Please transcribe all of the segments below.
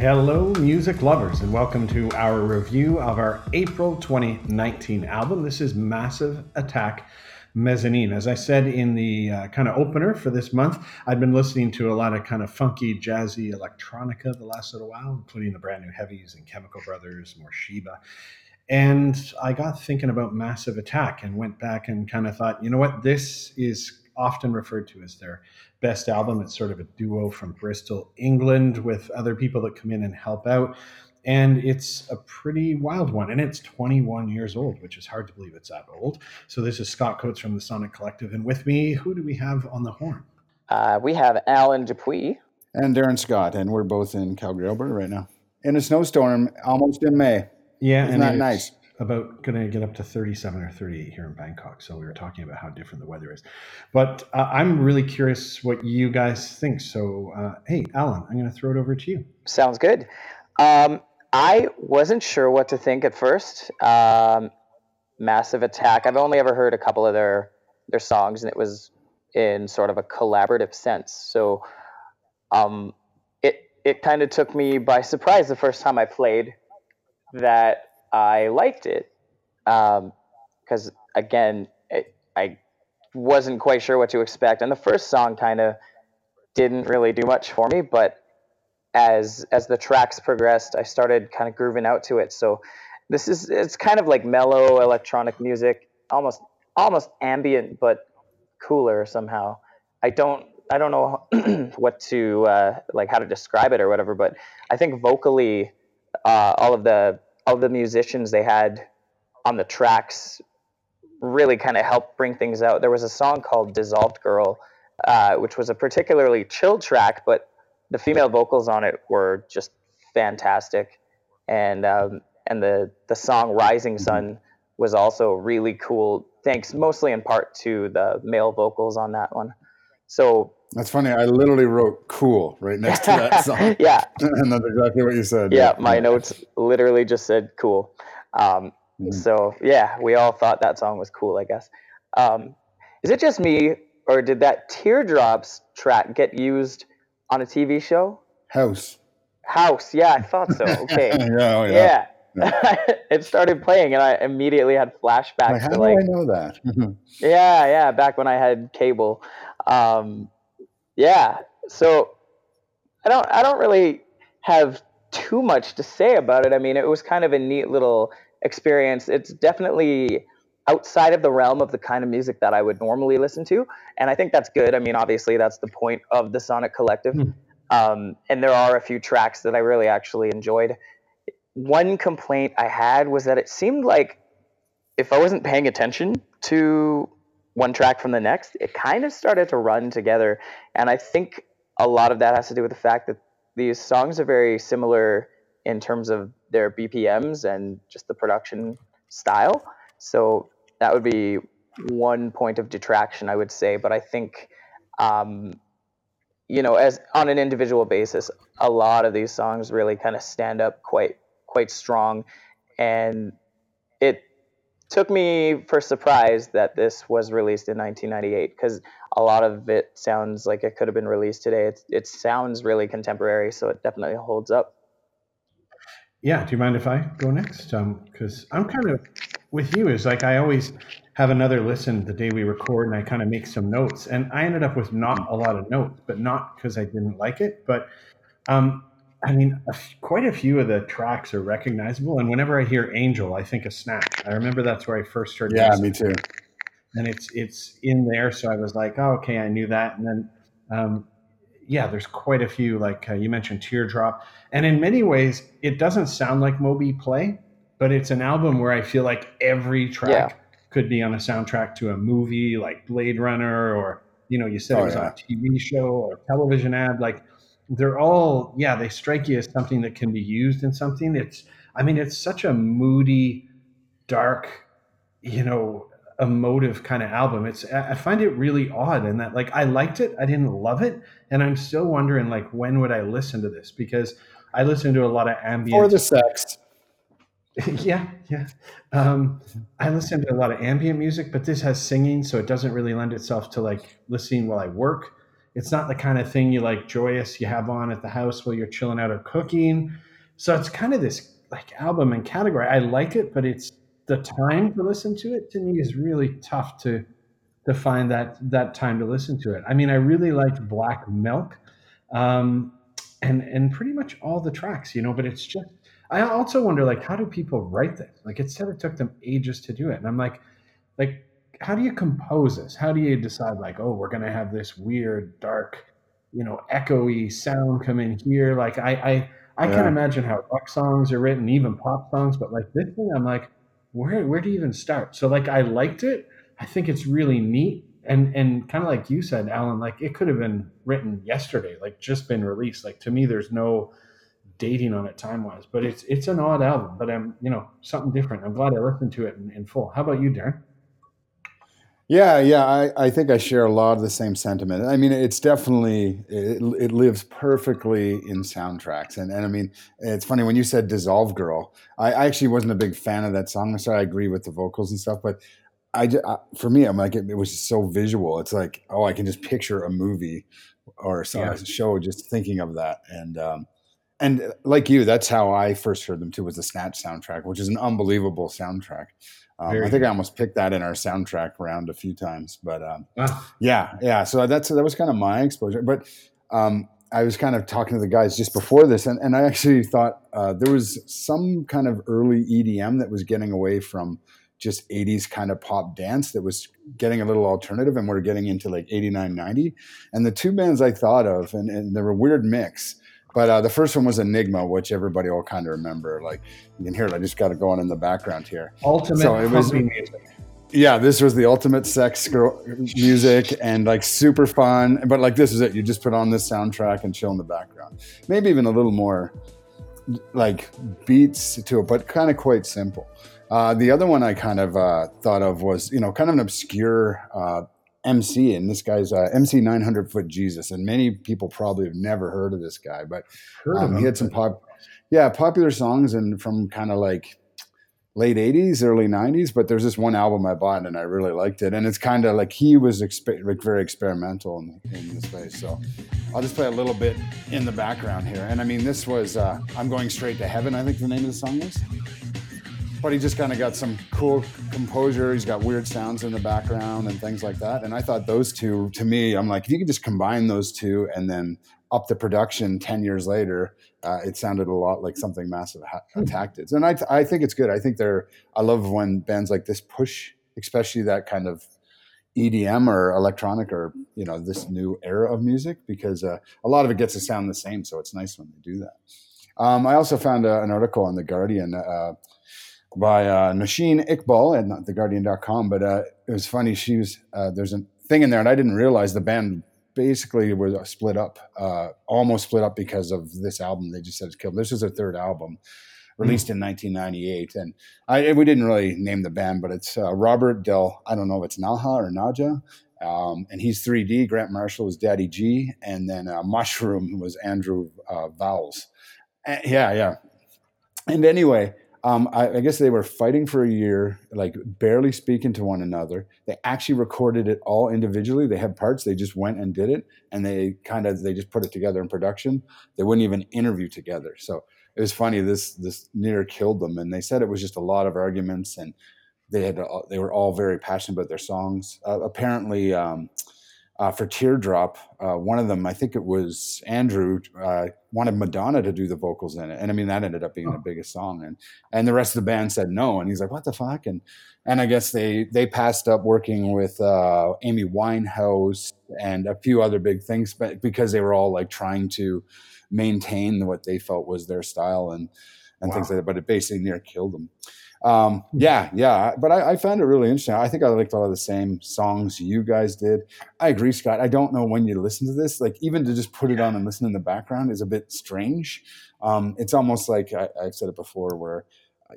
Hello, music lovers, and welcome to our review of our April 2019 album. This is Massive Attack Mezzanine. As I said in the uh, kind of opener for this month, I've been listening to a lot of kind of funky, jazzy electronica the last little while, including the brand new heavies and Chemical Brothers, Morcheeba. And I got thinking about Massive Attack and went back and kind of thought, you know what, this is often referred to as their best album. It's sort of a duo from Bristol, England, with other people that come in and help out. And it's a pretty wild one. And it's 21 years old, which is hard to believe it's that old. So this is Scott Coates from the Sonic Collective. And with me, who do we have on the horn? Uh, we have Alan Dupuis. And Darren Scott. And we're both in Calgary, Alberta right now. In a snowstorm almost in May. Yeah. Isn't that nice? About going to get up to 37 or 38 here in Bangkok. So we were talking about how different the weather is. But uh, I'm really curious what you guys think. So, uh, hey, Alan, I'm going to throw it over to you. Sounds good. Um, I wasn't sure what to think at first. Um, Massive Attack. I've only ever heard a couple of their their songs, and it was in sort of a collaborative sense. So, um, it it kind of took me by surprise the first time I played that I liked it because um, again, it, I wasn't quite sure what to expect, and the first song kind of didn't really do much for me. But as as the tracks progressed, I started kind of grooving out to it. So this is it's kind of like mellow electronic music, almost almost ambient, but cooler somehow. I don't I don't know what to uh, like how to describe it or whatever, but I think vocally, uh, all of the of the musicians they had on the tracks really kind of helped bring things out. There was a song called Dissolved Girl, uh, which was a particularly chill track, but the female vocals on it were just fantastic. And, um, and the, the song Rising mm-hmm. Sun was also really cool, thanks mostly in part to the male vocals on that one. So that's funny. I literally wrote "cool" right next to that song. yeah, and that's exactly what you said. Yeah, my notes literally just said "cool." Um, mm-hmm. So yeah, we all thought that song was cool. I guess. Um, is it just me, or did that "Teardrops" track get used on a TV show? House. House. Yeah, I thought so. Okay. yeah, oh, yeah. yeah. it started playing, and I immediately had flashbacks. Like, how to, do like, I know that? yeah, yeah. Back when I had cable. Um, yeah. So I don't I don't really have too much to say about it. I mean, it was kind of a neat little experience. It's definitely outside of the realm of the kind of music that I would normally listen to, and I think that's good. I mean, obviously that's the point of the Sonic Collective. Mm. Um, and there are a few tracks that I really actually enjoyed. One complaint I had was that it seemed like if I wasn't paying attention to one track from the next, it kind of started to run together. And I think a lot of that has to do with the fact that these songs are very similar in terms of their BPMs and just the production style. So that would be one point of detraction, I would say. But I think, um, you know, as on an individual basis, a lot of these songs really kind of stand up quite quite strong, and it took me for surprise that this was released in 1998 because a lot of it sounds like it could have been released today. It, it sounds really contemporary, so it definitely holds up. Yeah, do you mind if I go next? Because um, I'm kind of with you. Is like I always have another listen the day we record, and I kind of make some notes. And I ended up with not a lot of notes, but not because I didn't like it, but um, I mean, quite a few of the tracks are recognizable, and whenever I hear "Angel," I think of Snatch. I remember that's where I first heard. Yeah, me too. And it's it's in there, so I was like, "Oh, okay, I knew that." And then, um, yeah, there's quite a few. Like uh, you mentioned, "Teardrop," and in many ways, it doesn't sound like Moby Play, but it's an album where I feel like every track yeah. could be on a soundtrack to a movie, like Blade Runner, or you know, you said oh, it was yeah. on a TV show or television ad, like they're all yeah they strike you as something that can be used in something. It's i mean it's such a moody dark you know emotive kind of album. It's i find it really odd in that like i liked it i didn't love it and i'm still wondering like when would i listen to this? Because i listen to a lot of ambient for the sex. Yeah yeah. Um, i listen to a lot of ambient music but this has singing so it doesn't really lend itself to like listening while i work It's not the kind of thing you like joyous you have on at the house while you're chilling out or cooking. So it's kind of this like album and category. I like it, but it's the time to listen to it to me is really tough to to find that that time to listen to it. I mean, I really liked Black Milk, um, and and pretty much all the tracks, you know. But it's just I also wonder like how do people write this? Like it said it took them ages to do it, and I'm like, like how do you compose this? How do you decide like oh we're gonna have this weird dark, you know, echoey sound come in here? Like I I I yeah. can imagine how rock songs are written, even pop songs, but like this thing, I'm like, where where do you even start? So like I liked it I think it's really neat. And and kind of like you said, Alan, like it could have been written yesterday, like just been released. Like to me, there's no dating on it time wise, but it's it's an odd album, but I'm you know something different. I'm glad I listened to it in, in full. How about you, Darren? Yeah, yeah, I, I think I share a lot of the same sentiment. I mean, it's definitely it, it lives perfectly in soundtracks, and and I mean, it's funny when you said "Dissolve Girl." I, I actually wasn't a big fan of that song. So I agree with the vocals and stuff, but I, I, for me, I'm like it, it, was so visual. It's like oh, I can just picture a movie or some yeah. show just thinking of that. And um, and uh, like you, that's how I first heard them too. Was the Snatch soundtrack, which is an unbelievable soundtrack. Um, I think I almost picked that in our soundtrack round a few times. But um, ah. yeah, yeah. So that's that was kind of my exposure. But um, I was kind of talking to the guys just before this, and, and I actually thought uh, there was some kind of early EDM that was getting away from just 80s kind of pop dance that was getting a little alternative and we're getting into like 89 90 and the two bands i thought of and, and they were a weird mix but uh, the first one was enigma which everybody will kind of remember like you can hear it i just got it going in the background here. Ultimate so it was music. Yeah this was the ultimate sex girl music and like super fun but like this is it you just put on this soundtrack and chill in the background. Maybe even a little more like beats to it but kind of quite simple. Uh, the other one I kind of uh, thought of was, you know, kind of an obscure uh, MC, and this guy's uh, MC 900 Foot Jesus, and many people probably have never heard of this guy, but um, he had some pop, yeah, popular songs and from kind of like late 80s early 90s but there's this one album i bought and i really liked it and it's kind of like he was like very experimental in, in this way so i'll just play a little bit in the background here and i mean this was uh, i'm going straight to heaven i think the name of the song is but he just kind of got some cool composure. He's got weird sounds in the background and things like that. And I thought those two, to me, I'm like, if you could just combine those two and then up the production 10 years later, uh, it sounded a lot like something massive attacked it. And I, I think it's good. I think they're, I love when bands like this push, especially that kind of EDM or electronic or, you know, this new era of music because uh, a lot of it gets to sound the same. So it's nice when they do that. Um, I also found uh, an article on The Guardian uh, by uh, Nosheen Iqbal at not theguardian.com. But uh, it was funny. She was uh, there's a thing in there, and I didn't realize the band basically was split up, uh, almost split up because of this album. They just said it's killed. This is their third album, released mm. in 1998, and I, we didn't really name the band, but it's uh, Robert Del. I don't know if it's Naha or Naja. Um, and he's 3D. Grant Marshall was Daddy G, and then uh, Mushroom was Andrew Vowles. yeah, yeah. And anyway, um, I, I, guess they were fighting for a year, like barely speaking to one another. They actually recorded it all individually. They had parts. They just went and did it, and they kind of they just put it together in production. They wouldn't even interview together. So it was funny. This this near killed them, and they said it was just a lot of arguments, and they had they were all very passionate about their songs. Uh, apparently. Um, uh, for Teardrop, uh, one of them, I think it was Andrew, uh, wanted Madonna to do the vocals in it, and I mean that ended up being oh. the biggest song, and and the rest of the band said no, and he's like, what the fuck, and and I guess they they passed up working with uh, Amy Winehouse and a few other big things, but because they were all like trying to maintain what they felt was their style and and wow. things like that, but it basically near killed them. Um, hmm. yeah, yeah. But I, I, found it really interesting. I think I liked a lot of the same songs you guys did. I agree, Scott. I don't know when you listen to this. Like even to just put it on and listen in the background is a bit strange. Um, it's almost like I, have said it before, where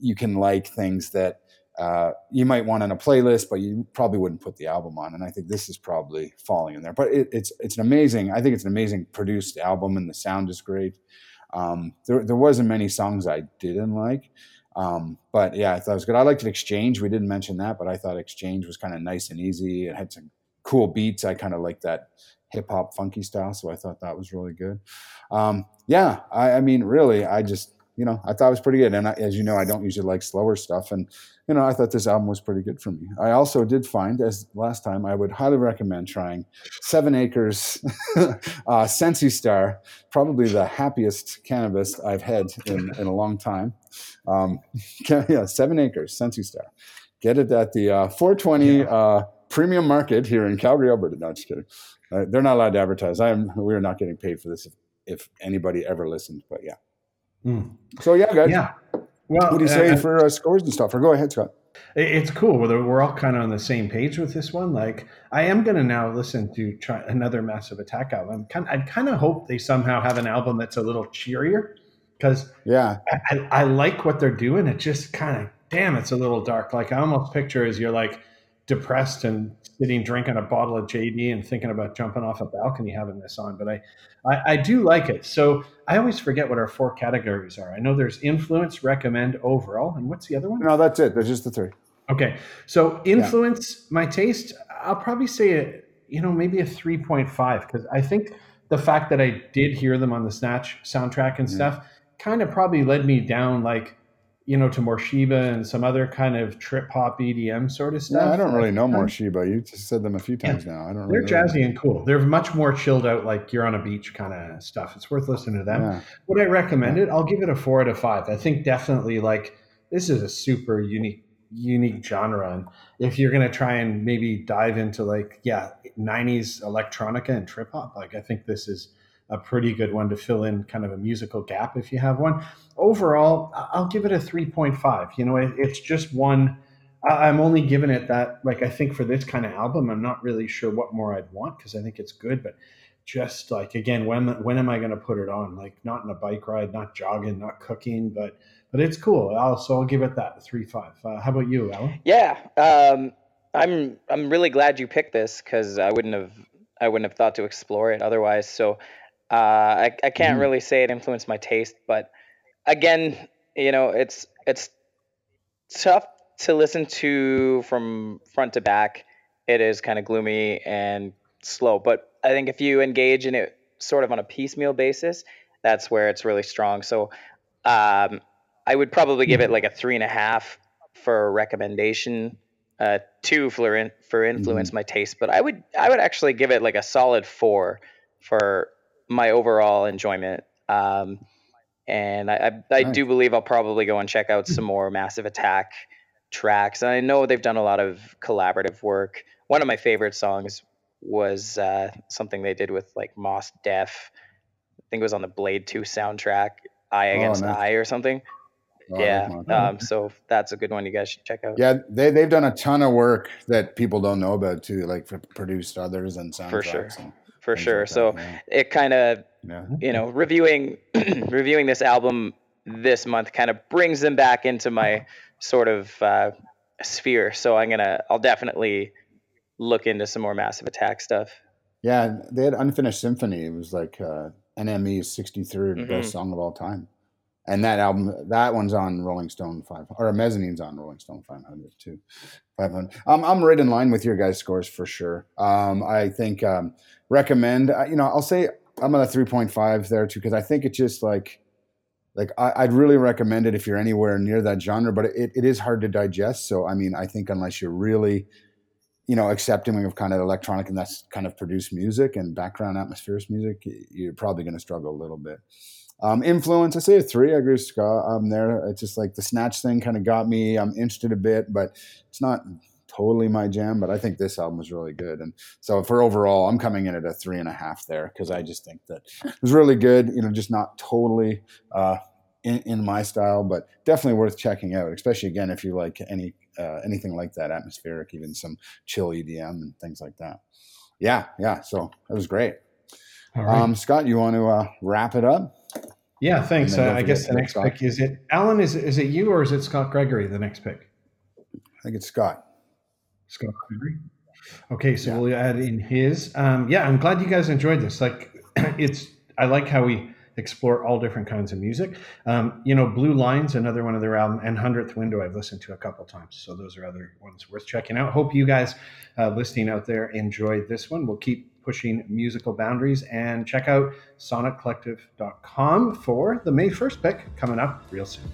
you can like things that uh, you might want on a playlist, but you probably wouldn't put the album on. And I think this is probably falling in there. But it, it's it's an amazing. I think it's an amazing produced album, and the sound is great. Um, there there wasn't many songs I didn't like. Um, but yeah, I thought it was good. I liked Exchange. We didn't mention that, but I thought Exchange was kind of nice and easy. It had some cool beats. I kind of like that hip hop funky style, so I thought that was really good. Um, yeah, I, I mean, really, I just you know, I thought it was pretty good. And I, as you know, I don't usually like slower stuff. And, you know, I thought this album was pretty good for me. I also did find, as last time, I would highly recommend trying Seven Acres uh, Sensi Star, probably the happiest cannabis I've had in, in a long time. Um, yeah, Seven Acres Sensi Star. Get it at the uh, 420 uh, premium market here in Calgary, Alberta. No, just kidding. Uh, they're not allowed to advertise. I am. We are not getting paid for this if, if anybody ever listened. But yeah. Mm. So yeah, guys. Yeah. Well, what do you say uh, for uh, scores and stuff? Or go ahead, Scott. It's cool. We're, we're all kind of on the same page with this one. Like, I am going to now listen to try another Massive Attack album. I kind of hope they somehow have an album that's a little cheerier because yeah, I, I, like what they're doing. It just kind of damn, it's a little dark. Like I almost picture as you're like depressed and sitting drinking a bottle of JD and thinking about jumping off a balcony having this on. But I, I, I do like it. So I always forget what our four categories are. I know there's influence, recommend, overall, and what's the other one? No, that's it. There's just the three. Okay, so influence yeah. my taste. I'll probably say a, you know maybe a three point five because I think the fact that I did hear them on the Snatch soundtrack and mm-hmm. stuff kind of probably led me down like you know, to Morcheeba and some other kind of trip hop EDM sort of stuff. Yeah, I don't really know um, Morcheeba. You just said them a few times yeah. now. I don't. Know. They're really jazzy and cool. They're much more chilled out, like you're on a beach kind of stuff. It's worth listening to them. Yeah. Would I recommend it? I'll give it a four out of five. I think definitely like this is a super unique unique genre and if you're going to try and maybe dive into like yeah 90s electronica and trip hop like i think this is a pretty good one to fill in kind of a musical gap if you have one. Overall, I'll give it a 3.5. You know, it's just one. I'm only giving it that, like, I think for this kind of album, I'm not really sure what more I'd want because I think it's good, but just like again when when am i going to put it on like not in a bike ride not jogging not cooking but but it's cool I'll, so i'll give it that three five uh, how about you alan yeah um, i'm i'm really glad you picked this because i wouldn't have i wouldn't have thought to explore it otherwise so uh, I, I can't mm. really say it influenced my taste, but again, you know, it's it's tough to listen to from front to back. It is kind of gloomy and slow, but I think if you engage in it sort of on a piecemeal basis, that's where it's really strong. So um, I would probably give it mm-hmm. like a three and a half for recommendation, uh, two for in, for influence mm-hmm. my taste, but I would I would actually give it like a solid four for my overall enjoyment. Um, and I, I, I nice. do believe I'll probably go and check out some more Massive Attack tracks. And I know they've done a lot of collaborative work. One of my favorite songs was uh, something they did with like Mos Def. I think it was on the Blade 2 soundtrack, I oh, Against nice. I or something. Oh, yeah. Um, so that's a good one you guys should check out. Yeah, they, they've done a ton of work that people don't know about too, like produced others and soundtracks. For sure for sure. Like so yeah. it kind of, yeah. you know, reviewing reviewing this album this month kind of brings them back into my sort of uh, sphere. So I'm gonna, I'll definitely look into some more Massive Attack stuff. Yeah, they had Unfinished Symphony. It was like uh, NME's 63rd mm-hmm. best song of all time. And that album, that one's on Rolling Stone 500, or Mezzanine's on Rolling Stone 500 too. 500. Um, I'm right in line with your guys' scores for sure. Um, I think um, recommend. You know, I'll say I'm at a 3.5 there too because I think it's just like like I, would really recommend it if you're anywhere near that genre, but it, it is hard to digest. So I mean, I think unless you're really you know accepting of kind of electronic and that's kind of produced music and background atmospheric music, you're probably going to struggle a little bit. Um, influence, I say a three. I agree with Scott. I'm there. It's just like the snatch thing kind of got me. I'm interested a bit, but it's not totally my jam, but I think this album was really good. And so for overall, I'm coming in at a three and a half there because I just think that it was really good. You know, just not totally uh, in, in, my style, but definitely worth checking out. Especially again if you like any uh, anything like that, atmospheric, even some chill EDM and things like that. Yeah, yeah. So it was great right. Um, Scott, you want to uh, wrap it up? Yeah, thanks. Uh, I guess the next Scott. pick is it Alan? Is is it you or is it Scott Gregory? The next pick. I think it's Scott. Scott Gregory. Okay, so yeah. we'll add in his. Um, yeah, I'm glad you guys enjoyed this. Like, it's I like how we explore all different kinds of music. Um, you know, Blue Lines, another one of their album, and Hundredth Window, I've listened to a couple times. So those are other ones worth checking out. Hope you guys uh, listening out there enjoyed this one. We'll keep pushing musical boundaries. And check out soniccollective.com for the May 1st pick coming up real soon.